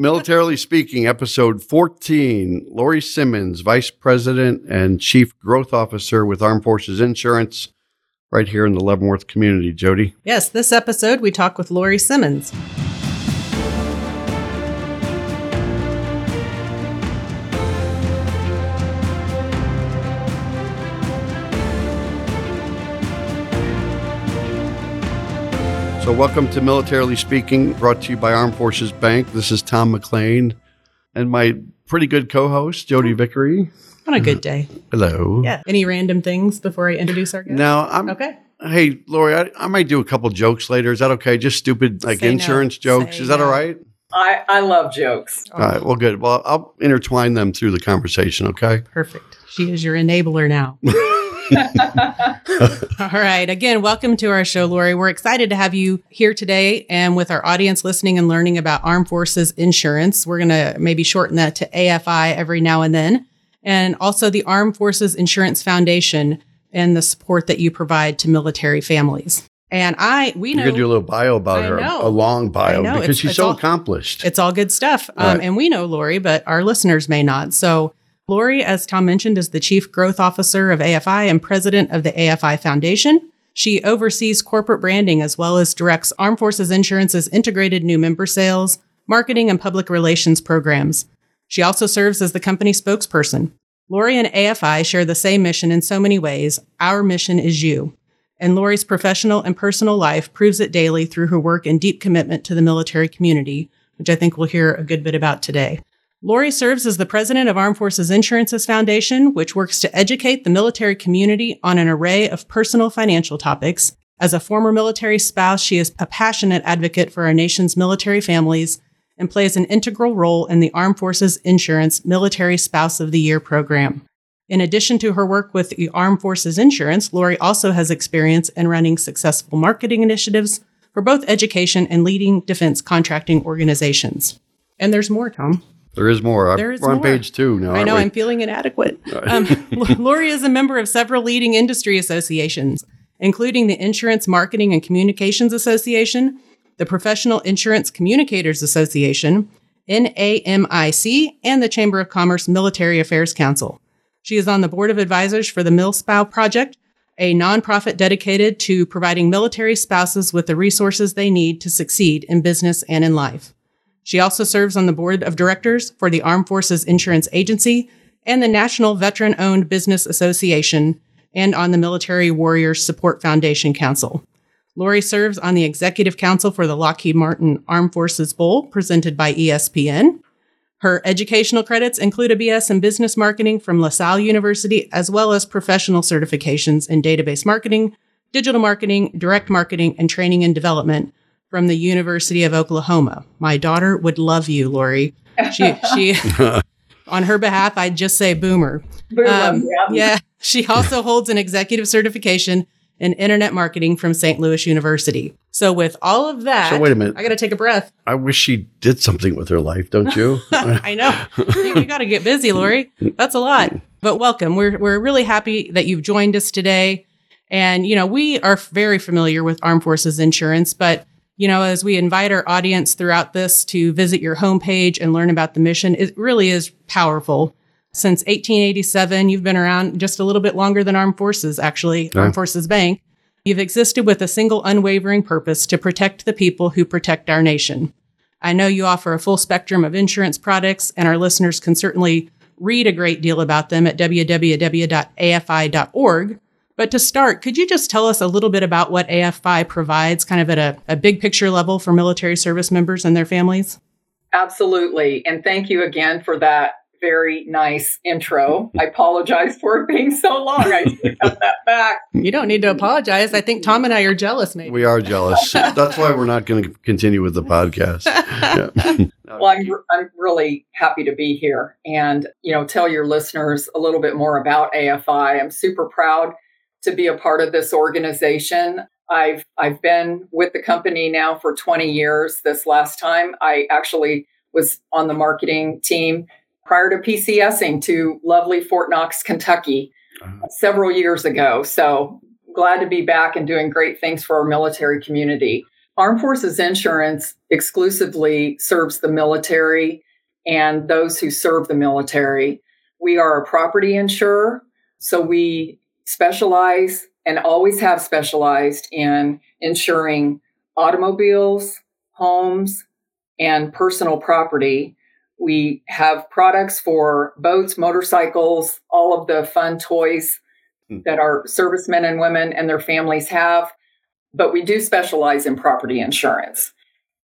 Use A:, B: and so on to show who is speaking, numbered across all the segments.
A: Militarily Speaking, episode 14. Lori Simmons, Vice President and Chief Growth Officer with Armed Forces Insurance, right here in the Leavenworth community. Jodi.
B: Yes, this episode we talk with Lori Simmons.
A: So, welcome to Militarily Speaking, brought to you by Armed Forces Bank. This is Tom McLean and my pretty good co host, Jodi Vickery.
B: On a good day.
A: Hello.
B: Yeah. Any random things before I introduce our guest?
A: Now, I'm
B: Okay.
A: Hey, Lori, I, I might do a couple jokes later. Is that okay? Just stupid like
B: Say no.
A: insurance jokes.
B: Say
A: Is that
B: no.
A: all right?
C: I, I love jokes.
A: All right. Well, good. Well, I'll intertwine them through the conversation. Okay.
B: Perfect. She is your enabler now. All right. Again, welcome to our show, Lori. We're excited to have you here today and with our audience listening and learning about Armed Forces Insurance. We're going to maybe shorten that to AFI every now and then. And also the Armed Forces Insurance Foundation and the support that you provide to military families. And I, we
A: You're
B: know
A: gonna do a little bio about
B: I
A: her,
B: know.
A: a long bio,
B: know.
A: because
B: It's-
A: she's
B: it's
A: so
B: all-
A: accomplished.
B: It's all good stuff. Um,
A: Right.
B: And we know Lori, but our listeners may not. So, Lori, as Tom mentioned, is the Chief Growth Officer of AFI and President of the AFI Foundation. She oversees corporate branding as well as directs Armed Forces Insurance's integrated new member sales, marketing, and public relations programs. She also serves as the company spokesperson. Lori and AFI share the same mission in so many ways. Our mission is you. And Lori's professional and personal life proves it daily through her work and deep commitment to the military community, which I think we'll hear a good bit about today. Lori serves as the president of Armed Forces Insurance's Foundation, which works to educate the military community on an array of personal financial topics. As a former military spouse, she is a passionate advocate for our nation's military families and plays an integral role in the Armed Forces Insurance Military Spouse of the Year program. In addition to her work with the Armed Forces Insurance, Lori also has experience in running successful marketing initiatives for both education and leading defense contracting organizations. And there's more, Tom.
A: There is more.
B: There is
A: We're on
B: more.
A: page two now.
B: I know
A: we?
B: I'm feeling inadequate. Um, Lori is a member of several leading industry associations, including the Insurance Marketing and Communications Association, the Professional Insurance Communicators Association, NAMIC, and the Chamber of Commerce Military Affairs Council. She is on the board of advisors for the MilSpo Project, a nonprofit dedicated to providing military spouses with the resources they need to succeed in business and in life. She also serves on the board of directors for the Armed Forces Insurance Agency and the National Veteran Owned Business Association and on the Military Warriors Support Foundation Council. Lori serves on the executive council for the Lockheed Martin Armed Forces Bowl presented by ESPN. Her educational credits include a BS in business marketing from LaSalle University, as well as professional certifications in database marketing, digital marketing, direct marketing, and training and development from the University of Oklahoma. My daughter would love you, Lori. She, she, on her behalf, I'd just say boomer.
C: Boom,
B: Um,
C: yeah.
B: yeah. She also holds an executive certification in internet marketing from St. Louis University. So, with all of that,
A: So wait a minute.
B: I got to take a breath.
A: I wish she did something with her life, don't you?
B: I know. you, you got to get busy, Lori. That's a lot. But welcome. We're we're really happy that you've joined us today. And you know, we are very familiar with Armed Forces Insurance, but you know, as we invite our audience throughout this to visit your homepage and learn about the mission, it really is powerful. Since 1887, you've been around just a little bit longer than Armed Forces, actually,
A: Yeah.
B: Armed Forces Bank. You've existed with a single unwavering purpose to protect the people who protect our nation. I know you offer a full spectrum of insurance products, and our listeners can certainly read a great deal about them at www.afi.org. But to start, could you just tell us a little bit about what AFI provides, kind of at a, a big picture level for military service members and their families?
C: Absolutely. And thank you again for that very nice intro. I apologize for it being so long. I should cut that back.
B: You don't need to apologize. I think Tom and I are jealous, maybe.
A: we are jealous. That's why we're not going to continue with the podcast. Yeah.
C: Well, I'm, I'm really happy to be here and, you know, tell your listeners a little bit more about AFI. I'm super proud to be a part of this organization. I've I've been with the company now for 20 years. This last time I actually was on the marketing team prior to PCSing to lovely Fort Knox, Kentucky uh-huh. several years ago. So glad to be back and doing great things for our military community. Armed Forces Insurance exclusively serves the military and those who serve the military. We are a property insurer, so we specialize and always have specialized in insuring automobiles, homes, and personal property. We have products for boats, motorcycles, all of the fun toys hmm. that our servicemen and women and their families have but we do specialize in property insurance.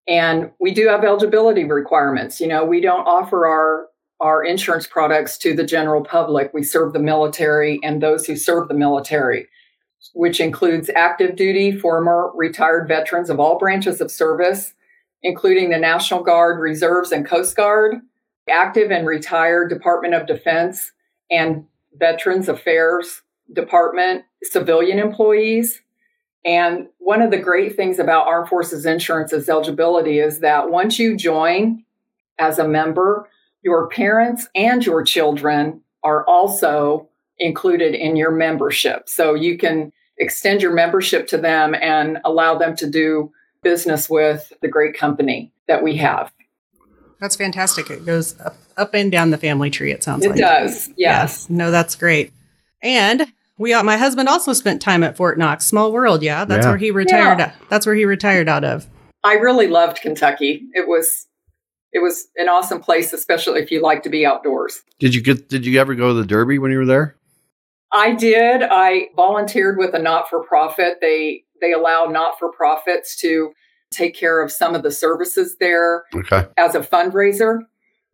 C: And we do have eligibility requirements. You know, we don't offer our our insurance products to the general public. We serve the military and those who serve the military, which includes active duty, former retired veterans of all branches of service, including the National Guard, Reserves, and Coast Guard, active and retired Department of Defense and Veterans Affairs Department civilian employees, and one of the great things about Armed Forces Insurance's eligibility is that once you join as a member, your parents and your children are also included in your membership. So you can extend your membership to them and allow them to do business with the great company that we have.
B: That's fantastic. It goes up, up and down the family tree, it sounds
C: it
B: like.
C: It does, yes. yes.
B: No, that's great. And we uh, my husband also spent time at Fort Knox. Small world, yeah. That's yeah. where he retired. Yeah. That's where he retired out of.
C: I really loved Kentucky. It was it was an awesome place, especially if you like to be outdoors.
A: Did you get did you ever go to the Derby when you were there?
C: I did. I volunteered with a not-for-profit. They they allow not-for-profits to take care of some of the services there
A: okay.
C: as a fundraiser.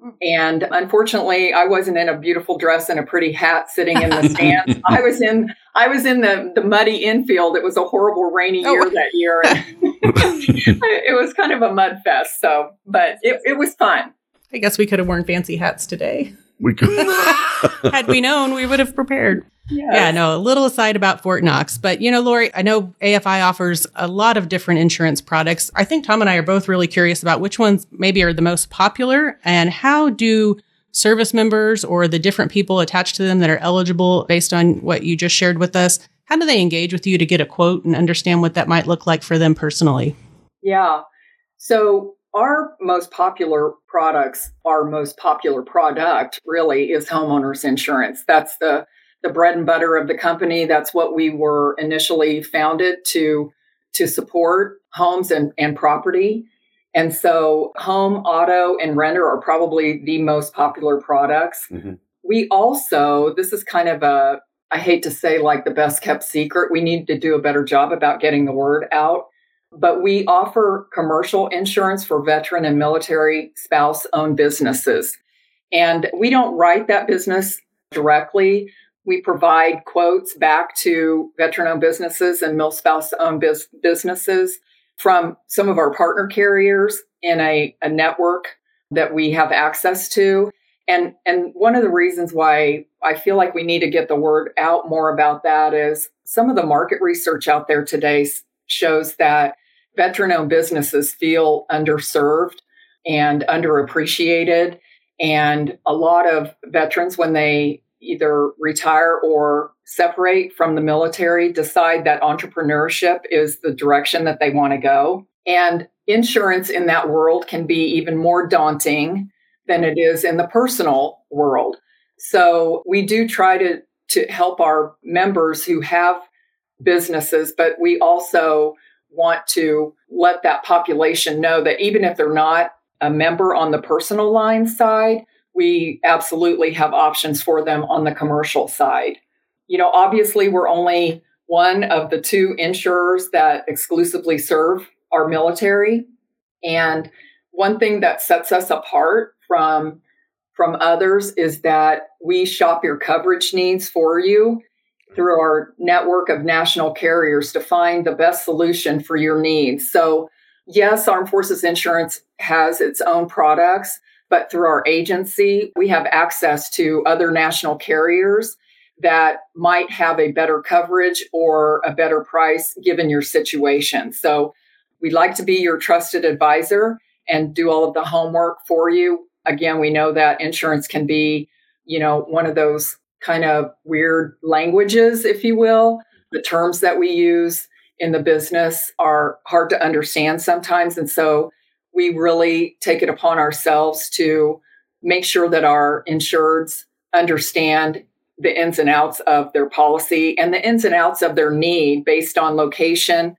C: Mm. And unfortunately, I wasn't in a beautiful dress and a pretty hat sitting in the stands. I was in I was in the the muddy infield. It was a horrible rainy oh. year oh. that year. it was kind of a mud fest. So, but it, it was fun.
B: I guess we could have worn fancy hats today.
A: We could.
B: Had we known, we would have prepared. Yes. Yeah, no, a little aside about Fort Knox. But, you know, Lori, I know AFI offers a lot of different insurance products. I think Tom and I are both really curious about which ones maybe are the most popular and how do service members or the different people attached to them that are eligible based on what you just shared with us, how do they engage with you to get a quote and understand what that might look like for them personally?
C: Yeah. So, our most popular products, our most popular product really is homeowners insurance. That's the the bread and butter of the company. That's what we were initially founded to to support homes and, and property. And so home, auto, and renter are probably the most popular products. Mm-hmm. We also, this is kind of a, I hate to say like the best kept secret. We need to do a better job about getting the word out. But we offer commercial insurance for veteran and military spouse owned businesses. And we don't write that business directly, we provide quotes back to veteran owned businesses and mil spouse owned biz- businesses from some of our partner carriers in a, a network that we have access to. And, and one of the reasons why I feel like we need to get the word out more about that is some of the market research out there today shows that veteran owned businesses feel underserved and underappreciated. And a lot of veterans, when they either retire or separate from the military decide that entrepreneurship is the direction that they want to go. And insurance in that world can be even more daunting than it is in the personal world. So we do try to, to help our members who have businesses, but we also want to let that population know that even if they're not a member on the personal line side, we absolutely have options for them on the commercial side. You know, obviously, we're only one of the two insurers that exclusively serve our military. And one thing that sets us apart from from others is that we shop your coverage needs for you through our network of national carriers to find the best solution for your needs. So, yes, Armed Forces Insurance has its own products, but through our agency, we have access to other national carriers that might have a better coverage or a better price given your situation. So we'd like to be your trusted advisor and do all of the homework for you. Again, we know that insurance can be, you know, one of those kind of weird languages, if you will, the terms that we use. in the business are hard to understand sometimes. And so we really take it upon ourselves to make sure that our insureds understand the ins and outs of their policy and the ins and outs of their need based on location.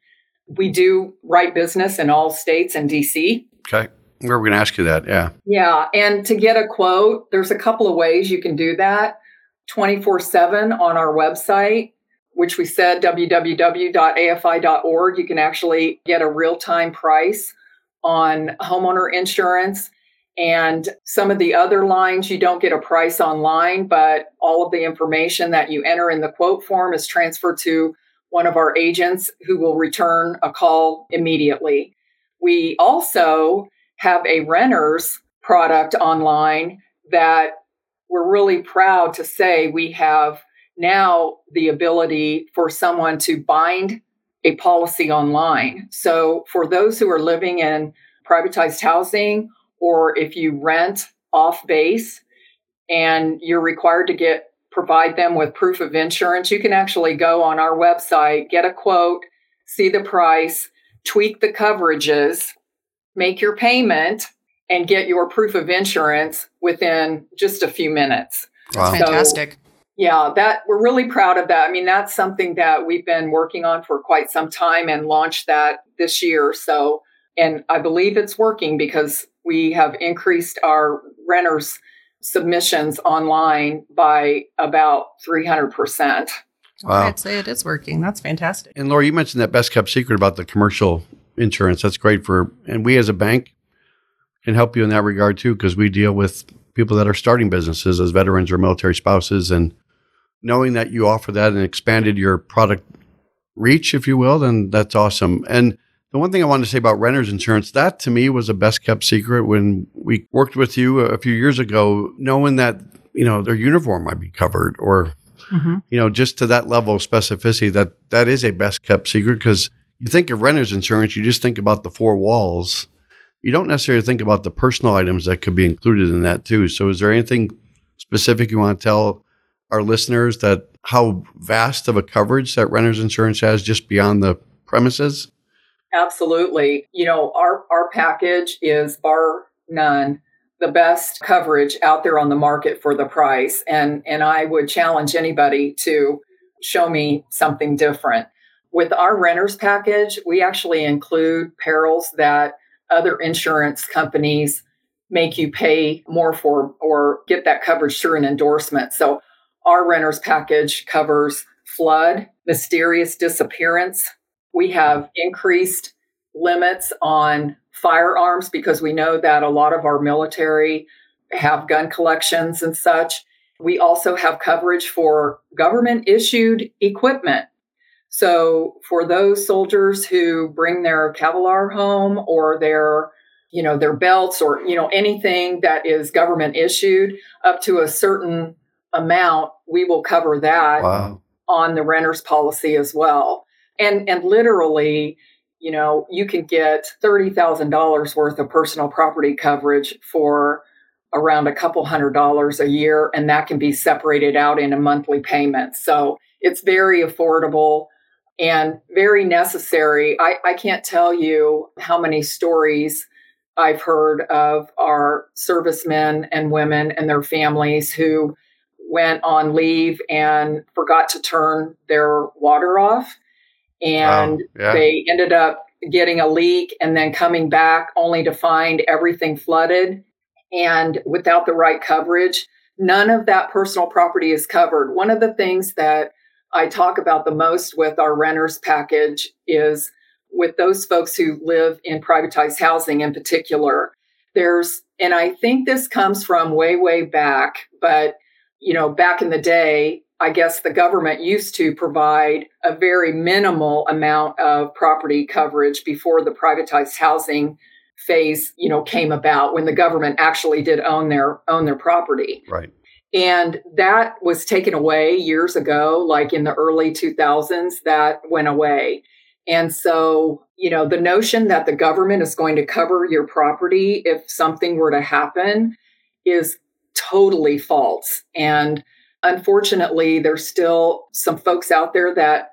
C: We do write business in all states and DC.
A: Okay. We are going to ask you that. Yeah.
C: Yeah. And to get a quote, there's a couple of ways you can do that 24 7 on our website, which we said www.afi.org. You can actually get a real time price on homeowner insurance. And some of the other lines, you don't get a price online, but all of the information that you enter in the quote form is transferred to one of our agents who will return a call immediately. We also have a renter's product online that we're really proud to say we have now the ability for someone to bind a policy online. So for those who are living in privatized housing or if you rent off base and you're required to get provide them with proof of insurance, you can actually go on our website, get a quote, see the price, tweak the coverages, make your payment and get your proof of insurance within just a few minutes.
B: Wow. That's fantastic. So,
C: yeah, that we're really proud of that. I mean, that's something that we've been working on for quite some time and launched that this year. So, and I believe it's working because we have increased our renters submissions online by about 300%.
B: Wow. I'd say it is working. That's fantastic.
A: And Laura, you mentioned that best kept secret about the commercial insurance. That's great for, and we as a bank can help you in that regard too, because we deal with people that are starting businesses as veterans or military spouses. And knowing that you offer that and expanded your product reach, if you will, then that's awesome. And the one thing I wanted to say about renters insurance, that to me was a best kept secret when we worked with you a few years ago, knowing that, you know, their uniform might be covered or, mm-hmm. you know, just to that level of specificity that that is a best kept secret because you think of renter's insurance, you just think about the four walls. You don't necessarily think about the personal items that could be included in that too. So, is there anything specific you want to tell our listeners that how vast of a coverage that renter's insurance has just beyond the premises?
C: Absolutely. You know, our our package is bar none the best coverage out there on the market for the price and and I would challenge anybody to show me something different. With our renters package, we actually include perils that other insurance companies make you pay more for or get that coverage through an endorsement. So our renters package covers flood, mysterious disappearance. We have increased limits on firearms because we know that a lot of our military have gun collections and such. We also have coverage for government issued equipment. So for those soldiers who bring their Kevlar home or their you know their belts or you know anything that is government issued up to a certain amount we will cover that wow. on the renter's policy as well. And and literally you know you can get $30,000 worth of personal property coverage for around a couple hundred dollars a year and that can be separated out in a monthly payment so it's very affordable and very necessary. I, I can't tell you how many stories I've heard of our servicemen and women and their families who went on leave and forgot to turn their water off. And yeah. they ended up getting a leak and then coming back only to find everything flooded and without the right coverage. None of that personal property is covered. One of the things that I talk about the most with our renters package is with those folks who live in privatized housing in particular. There's, and I think this comes from way, way back, but you know, back in the day, I guess the government used to provide a very minimal amount of property coverage before the privatized housing phase, you know, came about when the government actually did own their own their property.
A: Right.
C: And that was taken away years ago, like in the early 2000s, that went away. And so, you know, the notion that the government is going to cover your property if something were to happen is totally false. And unfortunately, there's still some folks out there that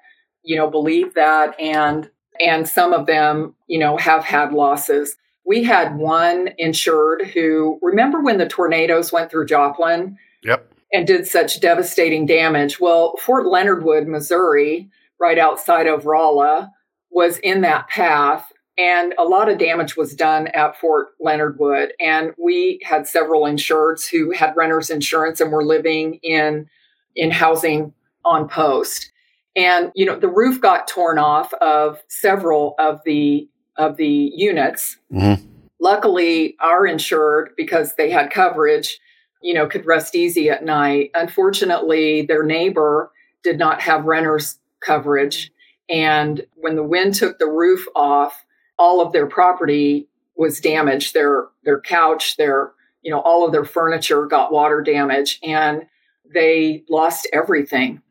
C: you know, believe that and and some of them, you know, have had losses. We had one insured who remember when the tornadoes went through Joplin?
A: Yep.
C: And did such devastating damage. Well, Fort Leonard Wood, Missouri, right outside of Rolla, was in that path and a lot of damage was done at Fort Leonard Wood. And we had several insureds who had renters insurance and were living in in housing on post. And you know, the roof got torn off of several of the of the units. Mm-hmm. Luckily, our insured, because they had coverage, you know, could rest easy at night. Unfortunately, their neighbor did not have renters coverage. And when the wind took the roof off, all of their property was damaged. Their their couch, their you know, all of their furniture got water damage and they lost everything.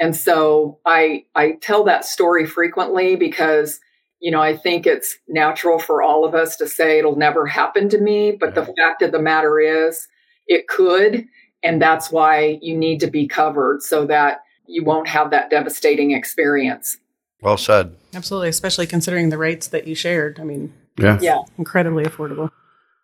C: And so I I tell that story frequently because you know, I think it's natural for all of us to say it'll never happen to me, but the fact of the matter is it could and that's why you need to be covered so that you won't have that devastating experience.
A: Well said.
B: Absolutely, especially considering the rates that you shared. I mean,
A: yeah,
C: yeah,
B: incredibly affordable.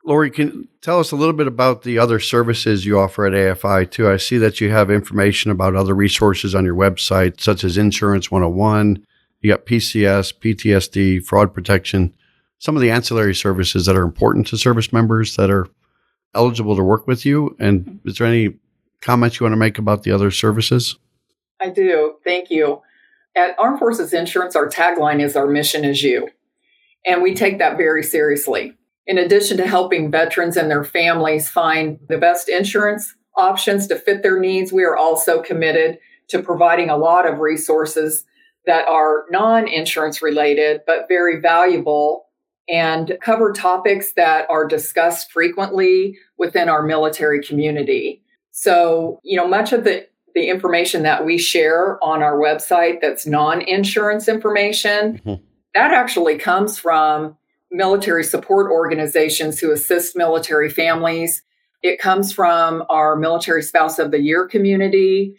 A: Lori, can tell us a little bit about the other services you offer at AFI too. I see that you have information about other resources on your website, such as Insurance 101. You got PCS, PTSD, fraud protection, some of the ancillary services that are important to service members that are eligible to work with you. And mm-hmm. is there any comments you want to make about the other services?
C: I do. Thank you. At Armed Forces Insurance, our tagline is Our mission is you. And we take that very seriously. In addition to helping veterans and their families find the best insurance options to fit their needs, we are also committed to providing a lot of resources that are non insurance related, but very valuable and cover topics that are discussed frequently within our military community. So, you know, much of the the information that we share on our website that's non-insurance information mm-hmm. that actually comes from military support organizations who assist military families it comes from our military spouse of the year community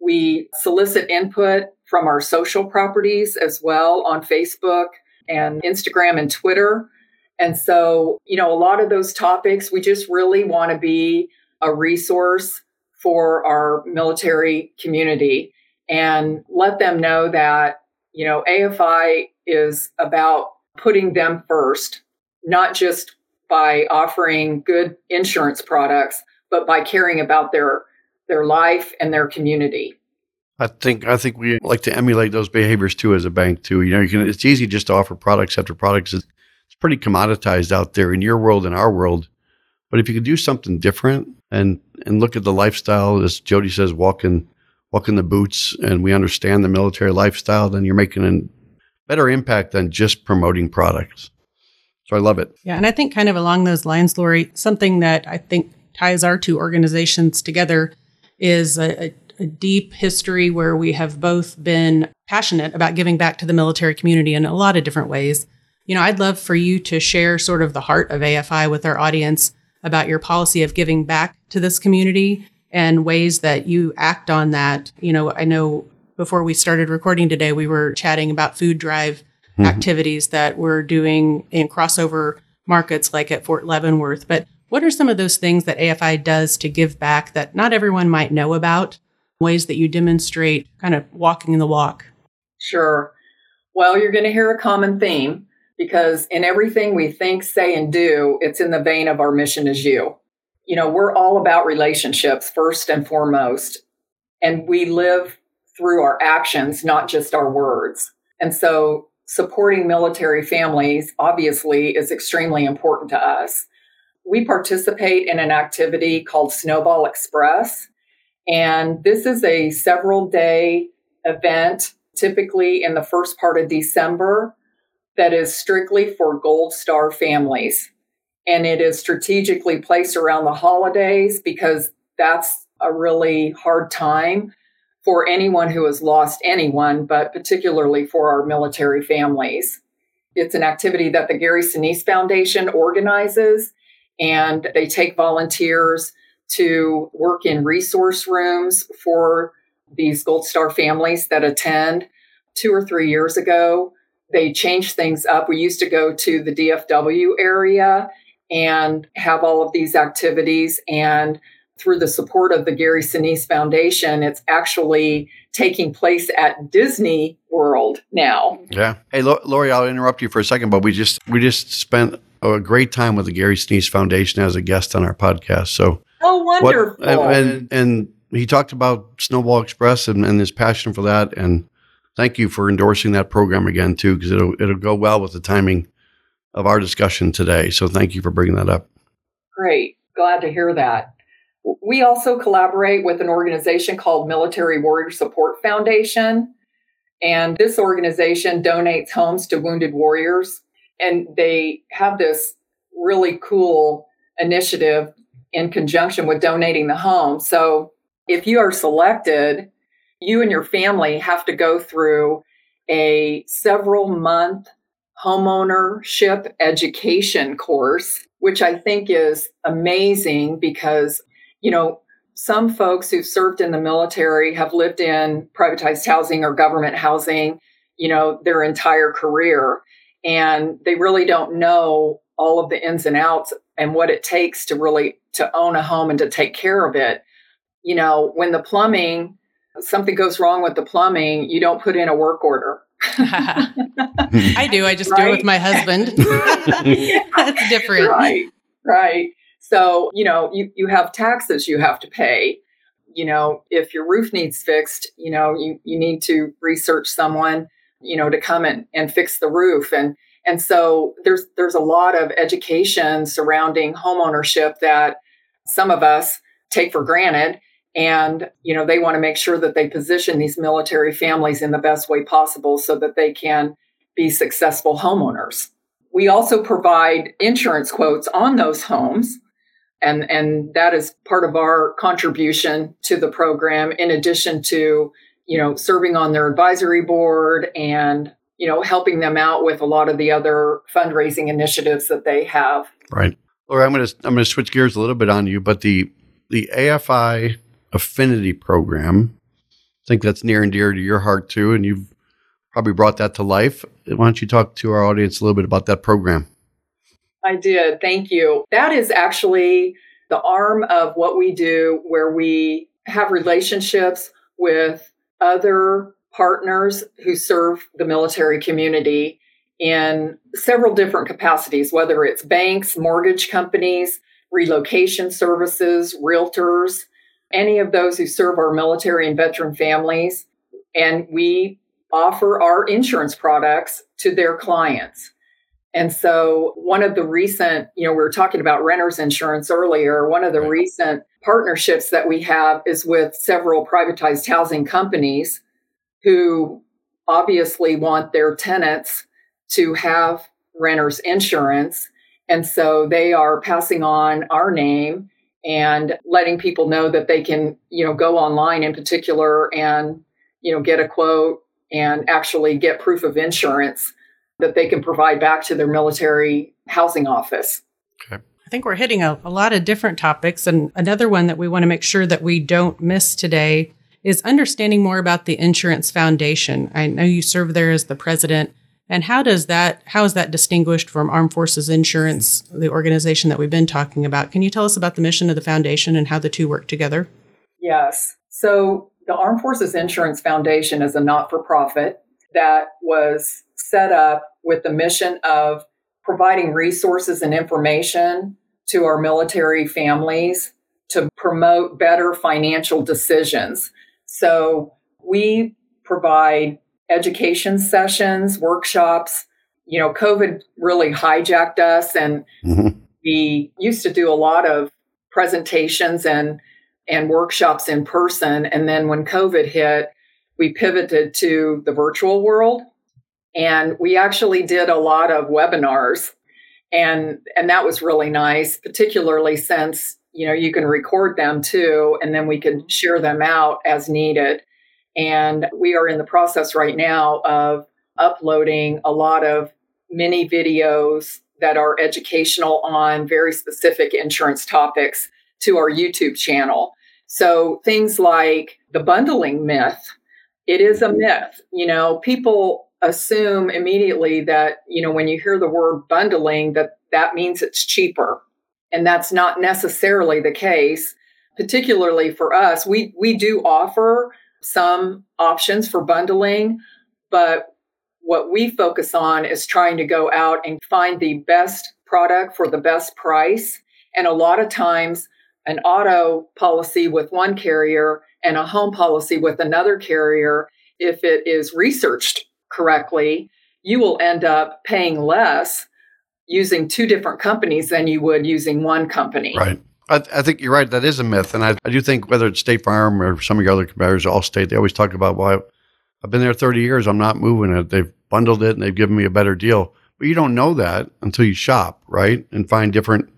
C: we solicit input from our social properties as well on facebook and instagram and twitter and so you know a lot of those topics we just really want to be a resource for our military community and let them know that, you know, AFI is about putting them first, not just by offering good insurance products, but by caring about their their life and their community.
A: I think I think we like to emulate those behaviors too as a bank too. You know, you can it's easy just to offer products after products. It's, pretty commoditized out there in your world and our world. But if you could do something different and and look at the lifestyle, as Jodi says, walking walking the boots, and we understand the military lifestyle, then you're making a better impact than just promoting products. So I love it.
B: Yeah, and I think kind of along those lines, Lori, something that I think ties our two organizations together is a, a, a deep history where we have both been passionate about giving back to the military community in a lot of different ways. You know, I'd love for you to share sort of the heart of AFI with our audience about your policy of giving back to this community and ways that you act on that. You know, I know before we started recording today, we were chatting about food drive mm-hmm. activities that we're doing in crossover markets like at Fort Leavenworth. But what are some of those things that AFI does to give back that not everyone might know about? Ways that you demonstrate kind of walking the walk?
C: Sure. Well, you're going to hear a common theme because in everything we think, say, and do, it's in the vein of our mission as you. You know, we're all about relationships first and foremost, and we live through our actions, not just our words. And so supporting military families obviously is extremely important to us. We participate in an activity called Snowball Express, and this is a several day event, typically in the first part of December that is strictly for Gold Star families. And it is strategically placed around the holidays because that's a really hard time for anyone who has lost anyone, but particularly for our military families. It's an activity that the Gary Sinise Foundation organizes, and they take volunteers to work in resource rooms for these Gold Star families that attend two or three years ago, they changed things up. We used to go to the DFW area and have all of these activities. And through the support of the Gary Sinise Foundation, it's actually taking place at Disney World now.
A: Yeah. Hey, Lori, I'll interrupt you for a second, but we just we just spent a great time with the Gary Sinise Foundation as a guest on our podcast. So,
C: oh, wonderful!
A: What, and, and he talked about Snowball Express and, and his passion for that. And thank you for endorsing that program again too, because it'll it'll go well with the timing of our discussion today. So, thank you for bringing that up.
C: Great, glad to hear that. We also collaborate with an organization called Military Warrior Support Foundation. And this organization donates homes to wounded warriors. And they have this really cool initiative in conjunction with donating the home. So if you are selected, you and your family have to go through a several month homeownership education course, which I think is amazing because you know, some folks who've served in the military have lived in privatized housing or government housing, you know, their entire career. And they really don't know all of the ins and outs and what it takes to really to own a home and to take care of it. You know, when the plumbing, something goes wrong with the plumbing, you don't put in a work order.
B: I do. I just right? do it with my husband. That's different.
C: Right. Right. So, you know, you, you have taxes you have to pay. You know, if your roof needs fixed, you know, you, you need to research someone, you know, to come and, and fix the roof. And and so there's there's a lot of education surrounding homeownership that some of us take for granted. And, you know, they want to make sure that they position these military families in the best way possible so that they can be successful homeowners. We also provide insurance quotes on those homes and and that is part of our contribution to the program in addition to you know serving on their advisory board and you know helping them out with a lot of the other fundraising initiatives that they have
A: right Laura, I'm going to I'm going to switch gears a little bit on you, but the the AFI affinity program, I think that's near and dear to your heart too, and you've probably brought that to life. Why don't you talk to our audience a little bit about that program?
C: I did. Thank you. That is actually the arm of what we do where we have relationships with other partners who serve the military community in several different capacities, whether it's banks, mortgage companies, relocation services, realtors, any of those who serve our military and veteran families. And we offer our insurance products to their clients. And so, one of the recent, you know, we were talking about renters insurance earlier. One of the recent partnerships that we have is with several privatized housing companies who obviously want their tenants to have renters insurance. And so, they are passing on our name and letting people know that they can, you know, go online in particular and, you know, get a quote and actually get proof of insurance that they can provide back to their military housing office.
B: Okay. I think we're hitting a, a lot of different topics. And another one that we want to make sure that we don't miss today is understanding more about the Insurance Foundation. I know you serve there as the president. And how does that how is that distinguished from Armed Forces Insurance, the organization that we've been talking about? Can you tell us about the mission of the foundation and how the two work together?
C: Yes. So the Armed Forces Insurance Foundation is a not-for-profit that was set up with the mission of providing resources and information to our military families to promote better financial decisions. So we provide education sessions, workshops. You know, COVID really hijacked us and mm-hmm. we used to do a lot of presentations and and workshops in person and then when COVID hit, we pivoted to the virtual world and we actually did a lot of webinars and and that was really nice particularly since you know you can record them too and then we can share them out as needed and we are in the process right now of uploading a lot of mini videos that are educational on very specific insurance topics to our YouTube channel. So things like the bundling myth it is a myth. You know, people assume immediately that, you know, when you hear the word bundling, that that means it's cheaper. And that's not necessarily the case. Particularly for us, we, we do offer some options for bundling, but what we focus on is trying to go out and find the best product for the best price. And a lot of times, an auto policy with one carrier and a home policy with another carrier, if it is researched correctly, you will end up paying less using two different companies than you would using one company.
A: Right. I, I think you're right. That is a myth. And I, I do think whether it's State Farm or some of your other competitors, Allstate, they always talk about, well, I've been there 30 years. I'm not moving it. They've bundled it and they've given me a better deal. But you don't know that until you shop, right? And find different,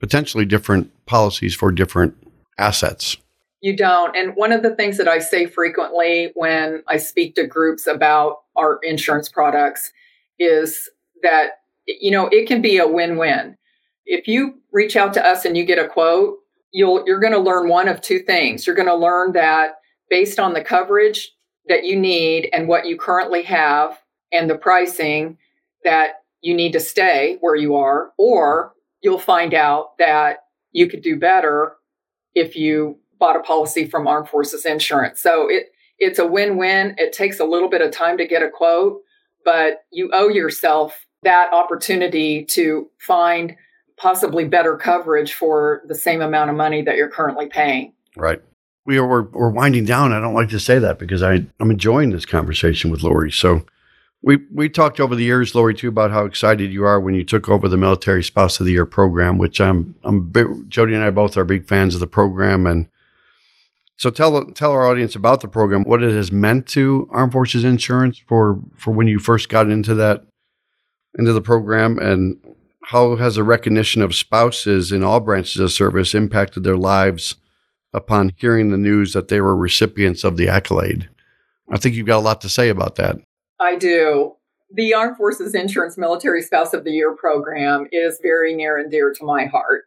A: potentially different policies for different assets.
C: You don't. And one of the things that I say frequently when I speak to groups about our insurance products is that, you know, it can be a win win. If you reach out to us and you get a quote, you'll, you're going to learn one of two things. You're going to learn that based on the coverage that you need and what you currently have and the pricing, that you need to stay where you are, or you'll find out that you could do better if you bought a policy from Armed Forces Insurance. So it it's a win-win. It takes a little bit of time to get a quote, but you owe yourself that opportunity to find possibly better coverage for the same amount of money that you're currently paying.
A: Right. We are we're, we're winding down. I don't like to say that because I, I'm enjoying this conversation with Lori. So we we talked over the years, Lori, too, about how excited you are when you took over the Military Spouse of the Year program, which I'm I'm Jodi and I both are big fans of the program, and so tell tell our audience about the program, what it has meant to Armed Forces Insurance for for when you first got into that into the program, and how has the recognition of spouses in all branches of service impacted their lives upon hearing the news that they were recipients of the accolade. I think you've got a lot to say about that.
C: I do. The Armed Forces Insurance Military Spouse of the Year program is very near and dear to my heart.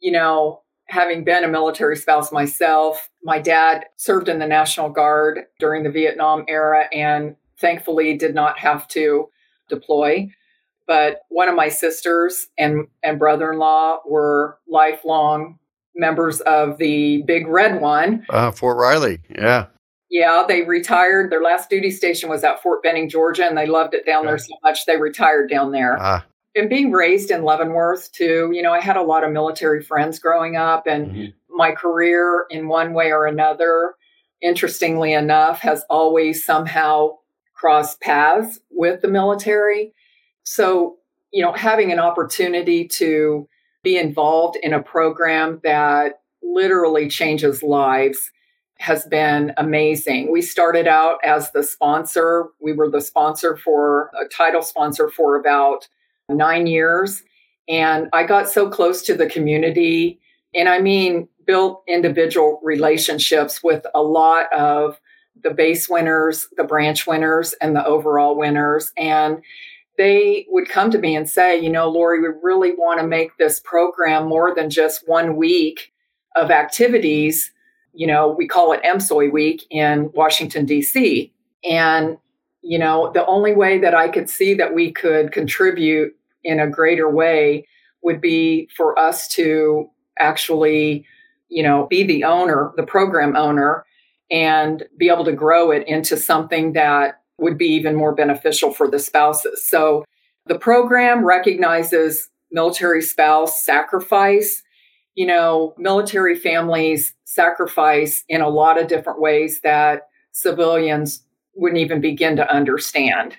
C: You know, having been a military spouse myself, my dad served in the National Guard during the Vietnam era and thankfully did not have to deploy. But one of my sisters and, and brother in law were lifelong members of the Big Red One.
A: Uh, Fort Riley, yeah.
C: Yeah, they retired. Their last duty station was at Fort Benning, Georgia, and they loved it down there so much they retired down there. Ah. And being raised in Leavenworth, too, you know, I had a lot of military friends growing up, and mm-hmm. my career, in one way or another, interestingly enough, has always somehow crossed paths with the military. So, you know, having an opportunity to be involved in a program that literally changes lives has been amazing. We started out as the sponsor. We were the sponsor for a title sponsor for about nine years. And I got so close to the community. And I mean, built individual relationships with a lot of the base winners, the branch winners, and the overall winners. And they would come to me and say, you know, Lori, we really want to make this program more than just one week of activities you know, we call it MSOY week in Washington, D.C. And, you know, the only way that I could see that we could contribute in a greater way would be for us to actually, you know, be the owner, the program owner, and be able to grow it into something that would be even more beneficial for the spouses. So the program recognizes military spouse sacrifice. You know, military families sacrifice in a lot of different ways that civilians wouldn't even begin to understand.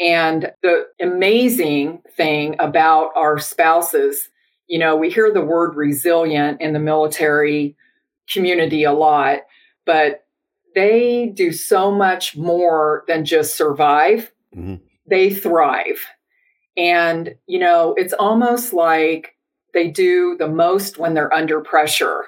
C: And the amazing thing about our spouses, you know, we hear the word resilient in the military community a lot, but they do so much more than just survive. Mm-hmm. They thrive. And, you know, it's almost like they do the most when they're under pressure.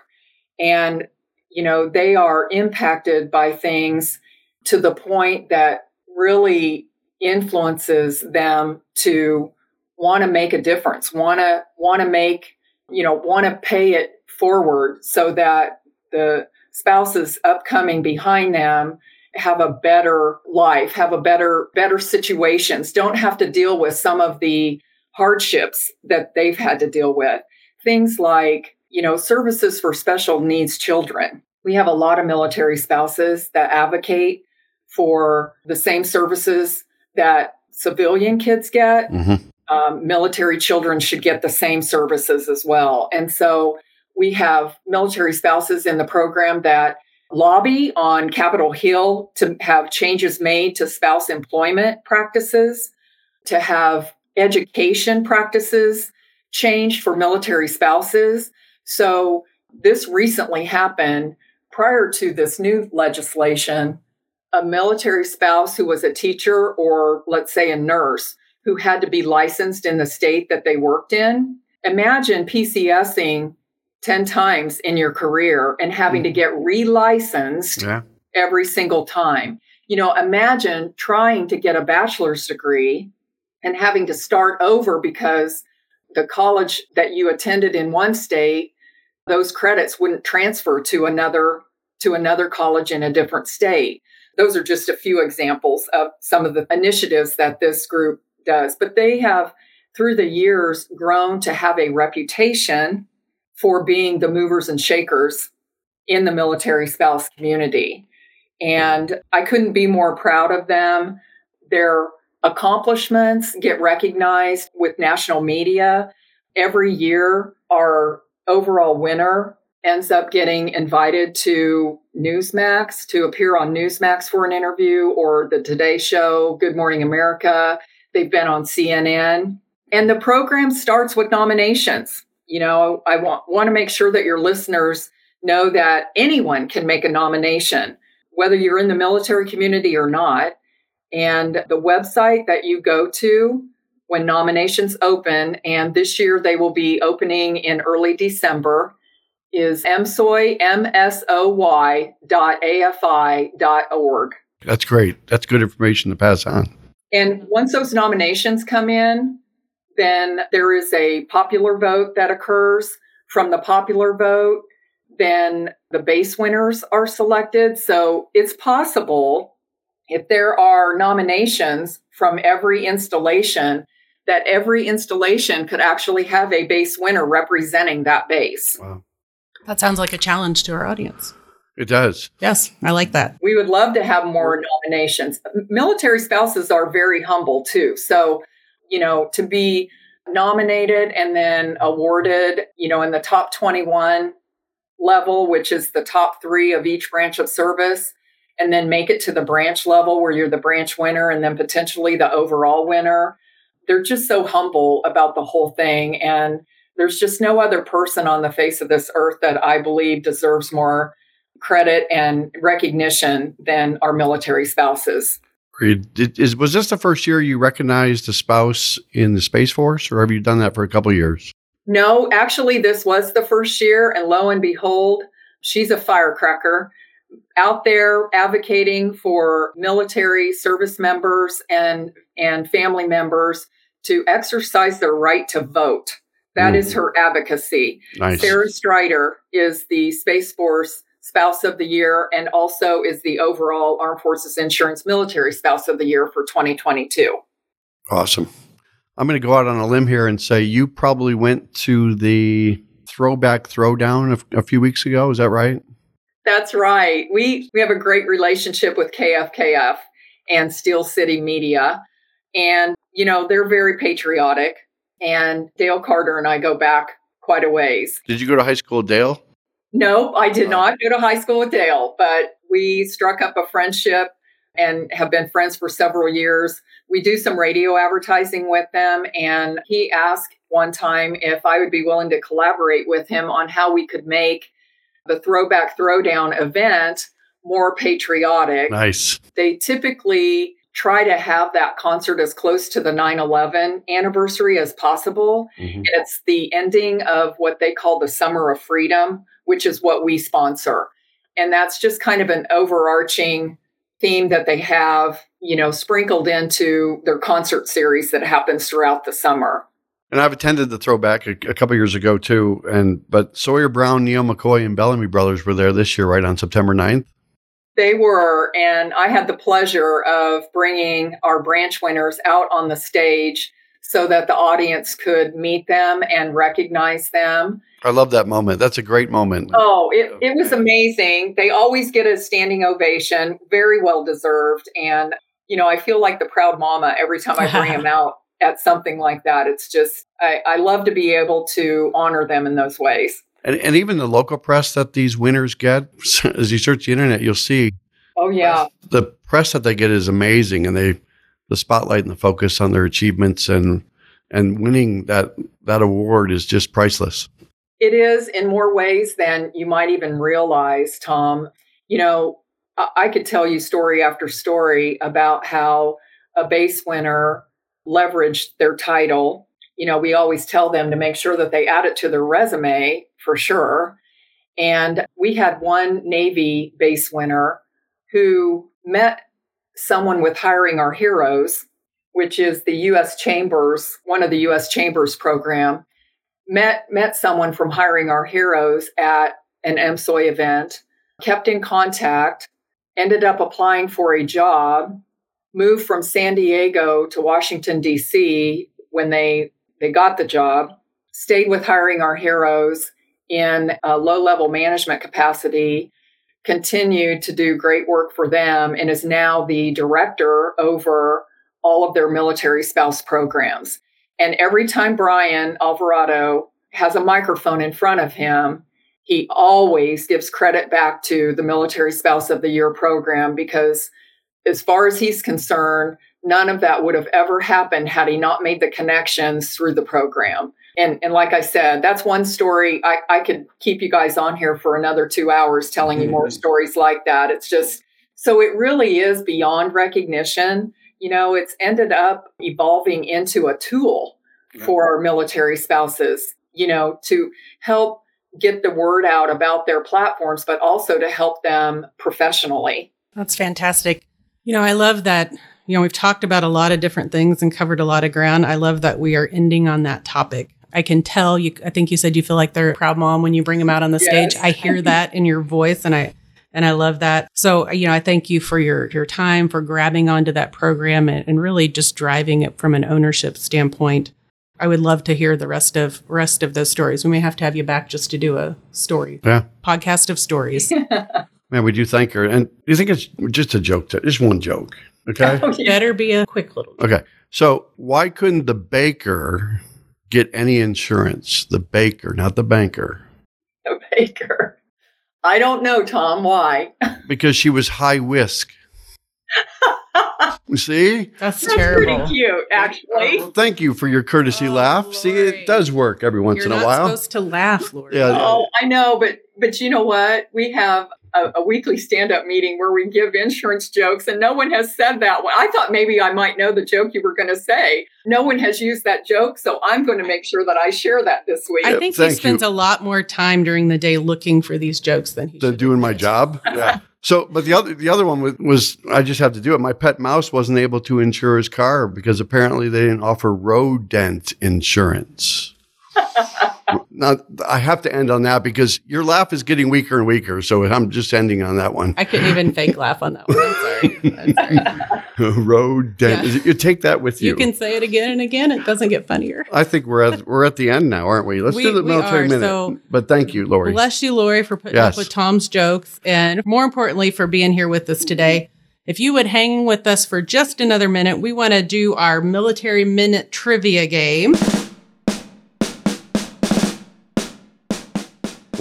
C: And, you know, they are impacted by things to the point that really influences them to want to make a difference, want to want to make, you know, want to pay it forward so that the spouses upcoming behind them have a better life, have a better better situations, don't have to deal with some of the hardships that they've had to deal with. Things like, you know, services for special needs children. We have a lot of military spouses that advocate for the same services that civilian kids get. Mm-hmm. Um, military children should get the same services as well. And so we have military spouses in the program that lobby on Capitol Hill to have changes made to spouse employment practices, to have education practices changed for military spouses. So this recently happened prior to this new legislation. A military spouse who was a teacher or, let's say, a nurse who had to be licensed in the state that they worked in. Imagine PCSing 10 times in your career and having to hmm. get relicensed yeah. every single time. You know, imagine trying to get a bachelor's degree and having to start over because the college that you attended in one state those credits wouldn't transfer to another to another college in a different state those are just a few examples of some of the initiatives that this group does but they have through the years grown to have a reputation for being the movers and shakers in the military spouse community. And I couldn't be more proud of them. Their accomplishments get recognized with national media. Every year, our overall winner ends up getting invited to Newsmax to appear on Newsmax for an interview or the Today Show, Good Morning America. They've been on CNN. And the program starts with nominations you know, I want, want to make sure that your listeners know that anyone can make a nomination, whether you're in the military community or not. And the website that you go to when nominations open, and this year they will be opening in early December, is msoy, M-S-O-Y dot A-F-I dot org.
A: That's great. That's good information to pass on.
C: And once those nominations come in, then there is a popular vote that occurs. From the popular vote, then the base winners are selected. So it's possible if there are nominations from every installation that every installation could actually have a base winner representing that base. Wow.
B: That sounds like a challenge to our audience.
A: It does.
B: Yes, I like that.
C: We would love to have more nominations. Military spouses are very humble too. So you know, to be nominated and then awarded, you know, in the top 21 level, which is the top three of each branch of service, and then make it to the branch level where you're the branch winner and then potentially the overall winner. They're just so humble about the whole thing. And there's just no other person on the face of this earth that I believe deserves more credit and recognition than our military spouses.
A: Did, is, was this the first year you recognized a spouse in the Space Force, or have you done that for a couple of years?
C: No, actually, this was the first year, and lo and behold, she's a firecracker out there advocating for military service members and and family members to exercise their right to vote. That mm. is her advocacy. Nice. Sarah Streyder is the Space Force Spouse of the Year and also is the overall Armed Forces Insurance Military Spouse of the Year for 2022.
A: Awesome. I'm going to go out on a limb here and say you probably went to the throwback throwdown a, a few weeks ago. Is that right?
C: That's right. We we have a great relationship with KFKF and Steel City Media, and you know they're very patriotic. And Dale Carter and I go back quite a ways.
A: Did you go to high school, Dale?
C: No, I did not go to high school with Dale, but we struck up a friendship and have been friends for several years. We do some radio advertising with them, and he asked one time if I would be willing to collaborate with him on how we could make the Throwback Throwdown event more patriotic.
A: Nice.
C: They typically try to have that concert as close to the 9-11 anniversary as possible mm-hmm. and it's the ending of what they call the summer of freedom which is what we sponsor and that's just kind of an overarching theme that they have you know sprinkled into their concert series that happens throughout the summer
A: and I've attended the throwback a, a couple years ago too. And but Sawyer Brown, Neal McCoy, and Bellamy Brothers were there this year, right on September 9th.
C: They were, and I had the pleasure of bringing our branch winners out on the stage so that the audience could meet them and recognize them.
A: I love that moment. That's a great moment.
C: Oh, it, oh, it was amazing. They always get a standing ovation, very well deserved. And, you know, I feel like the proud mama every time I bring them out at something like that. It's just, I, I love to be able to honor them in those ways.
A: And, and even the local press that these winners get, as you search the internet, you'll see.
C: Oh, yeah.
A: The press that they get is amazing. And they, the spotlight and the focus on their achievements and, and winning that, that award is just priceless.
C: It is in more ways than you might even realize, Tom. You know, I could tell you story after story about how a base winner leveraged their title. You know, we always tell them to make sure that they add it to their resume for sure. And we had one Navy base winner who met someone with Hiring Our Heroes, which is the U.S. Chambers, one of the U.S. Chambers program met met someone from hiring our heroes at an MSOY event, kept in contact, ended up applying for a job, moved from San Diego to Washington D.C. when they they got the job, stayed with hiring our heroes in a low level management capacity, continued to do great work for them, and is now the director over all of their military spouse programs. And every time Brian Alvarado has a microphone in front of him, he always gives credit back to the Military Spouse of the Year program because, as far as he's concerned, none of that would have ever happened had he not made the connections through the program. And, and like I said, that's one story. I, I could keep you guys on here for another two hours telling you more stories like that. It's just so it really is beyond recognition you know, it's ended up evolving into a tool for our military spouses, you know, to help get the word out about their platforms, but also to help them professionally.
B: That's fantastic. You know, I love that. You know, we've talked about a lot of different things and covered a lot of ground. I love that we are ending on that topic. I can tell you, I think you said you feel like they're a proud mom when you bring them out on the yes. stage. I hear that in your voice and I, and I love that. So, you know, I thank you for your, your time, for grabbing onto that program and, and really just driving it from an ownership standpoint. I would love to hear the rest of rest of those stories. We may have to have you back just to do a story.
A: Yeah.
B: Podcast of stories.
A: Man, we do thank her. And do you think it's just a joke? To, just one joke. Okay.
B: Oh. Better be a quick little.
A: Joke. Okay. So why couldn't the baker get any insurance? The baker, not the banker.
C: The baker. I don't know, Tom. Why?
A: because she was high whisk. See?
B: That's, That's terrible.
C: pretty cute, actually.
A: Uh, well, thank you for your courtesy oh, laugh. Lori. See, it does work every once
B: You're
A: in a while.
B: You're supposed to laugh, Lord.
C: Yeah. Oh, I know, but but you know what? We have a, a weekly stand-up meeting where we give insurance jokes, and no one has said that one. I thought maybe I might know the joke you were going to say. No one has used that joke, so I'm going to make sure that I share that this week.
B: I think he spends you. a lot more time during the day looking for these jokes than he
A: than doing my job. Yeah. So, but the other the other one was, was, I just have to do it. My pet mouse wasn't able to insure his car because apparently they didn't offer rodent insurance. now I have to end on that because your laugh is getting weaker and weaker. So I'm just ending on that one.
B: I couldn't even fake laugh on that one. I'm sorry. I'm
A: sorry. rodent. Yeah. You take that with you.
B: You can say it again and again. It doesn't get funnier.
A: I think we're at we're at the end now, aren't we? Let's we, do the military are, minute. So but thank you, Lori.
B: Bless you, Lori, for putting yes. up with Tom's jokes, and more importantly, for being here with us today. If you would hang with us for just another minute, we want to do our military minute trivia game.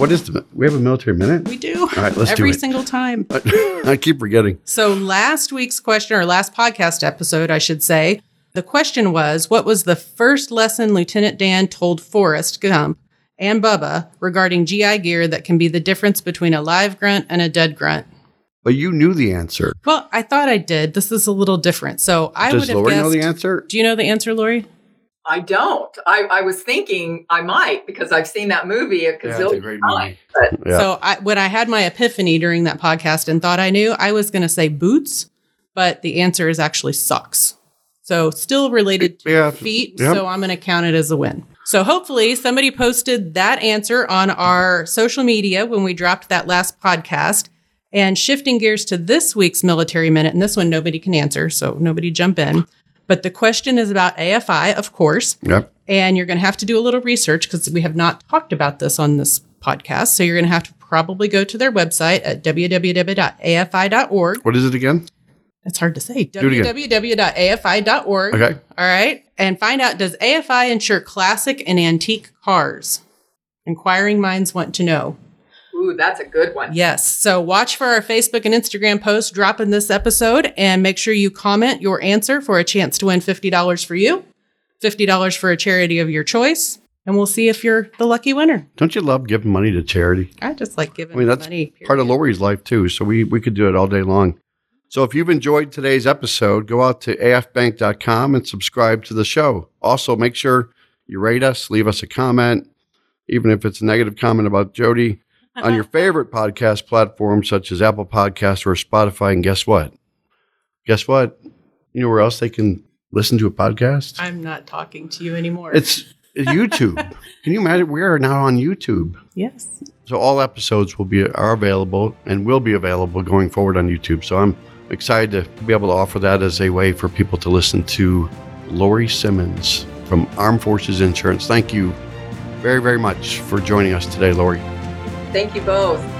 A: What is the? We have a military minute.
B: We do.
A: All right, let's
B: every
A: do it.
B: single time.
A: I keep forgetting.
B: So last week's question, or last podcast episode, I should say, the question was, "What was the first lesson Lieutenant Dan told Forrest Gump and Bubba regarding GI gear that can be the difference between a live grunt and a dead grunt?"
A: But you knew the answer.
B: Well, I thought I did. This is a little different. So I
A: Does
B: would have
A: Lori
B: guessed.
A: know the answer?
B: Do you know the answer, Lori?
C: I don't. I, I was thinking I might because I've seen that movie a gazillion yeah, times.
B: Yeah. So I, when I had my epiphany during that podcast and thought I knew, I was going to say boots, but the answer is actually socks. So still related to yeah. feet. Yep. So I'm going to count it as a win. So hopefully somebody posted that answer on our social media when we dropped that last podcast. And shifting gears to this week's military minute, and this one nobody can answer, so nobody jump in. But the question is about AFI, of course.
A: Yep.
B: And you're going to have to do a little research because we have not talked about this on this podcast. So you're going to have to probably go to their website at www.afi.org.
A: What is it again?
B: It's hard to say. www.afi.org.
A: Okay.
B: All right. And find out does AFI insure classic and antique cars? Inquiring minds want to know.
C: Ooh, that's a good one.
B: Yes. So watch for our Facebook and Instagram posts dropping this episode and make sure you comment your answer for a chance to win $50 for you, $50 for a charity of your choice. And we'll see if you're the lucky winner.
A: Don't you love giving money to charity?
B: I just like giving
A: I mean, that's
B: money.
A: part of
B: period.
A: Lori's life too. So we, we could do it all day long. So if you've enjoyed today's episode, go out to afbank.com and subscribe to the show. Also, make sure you rate us, leave us a comment, even if it's a negative comment about Jodi on your favorite podcast platform, such as Apple Podcasts or Spotify. And guess what? Guess what? You know where else they can listen to a podcast?
B: I'm not talking to you anymore.
A: It's YouTube. can you imagine? We are now on YouTube.
B: yes.
A: So all episodes will be are available and will be available going forward on YouTube. So I'm excited to be able to offer that as a way for people to listen to Lori Simmons from Armed Forces Insurance. Thank you very, very much for joining us today, Lori.
C: Thank you both.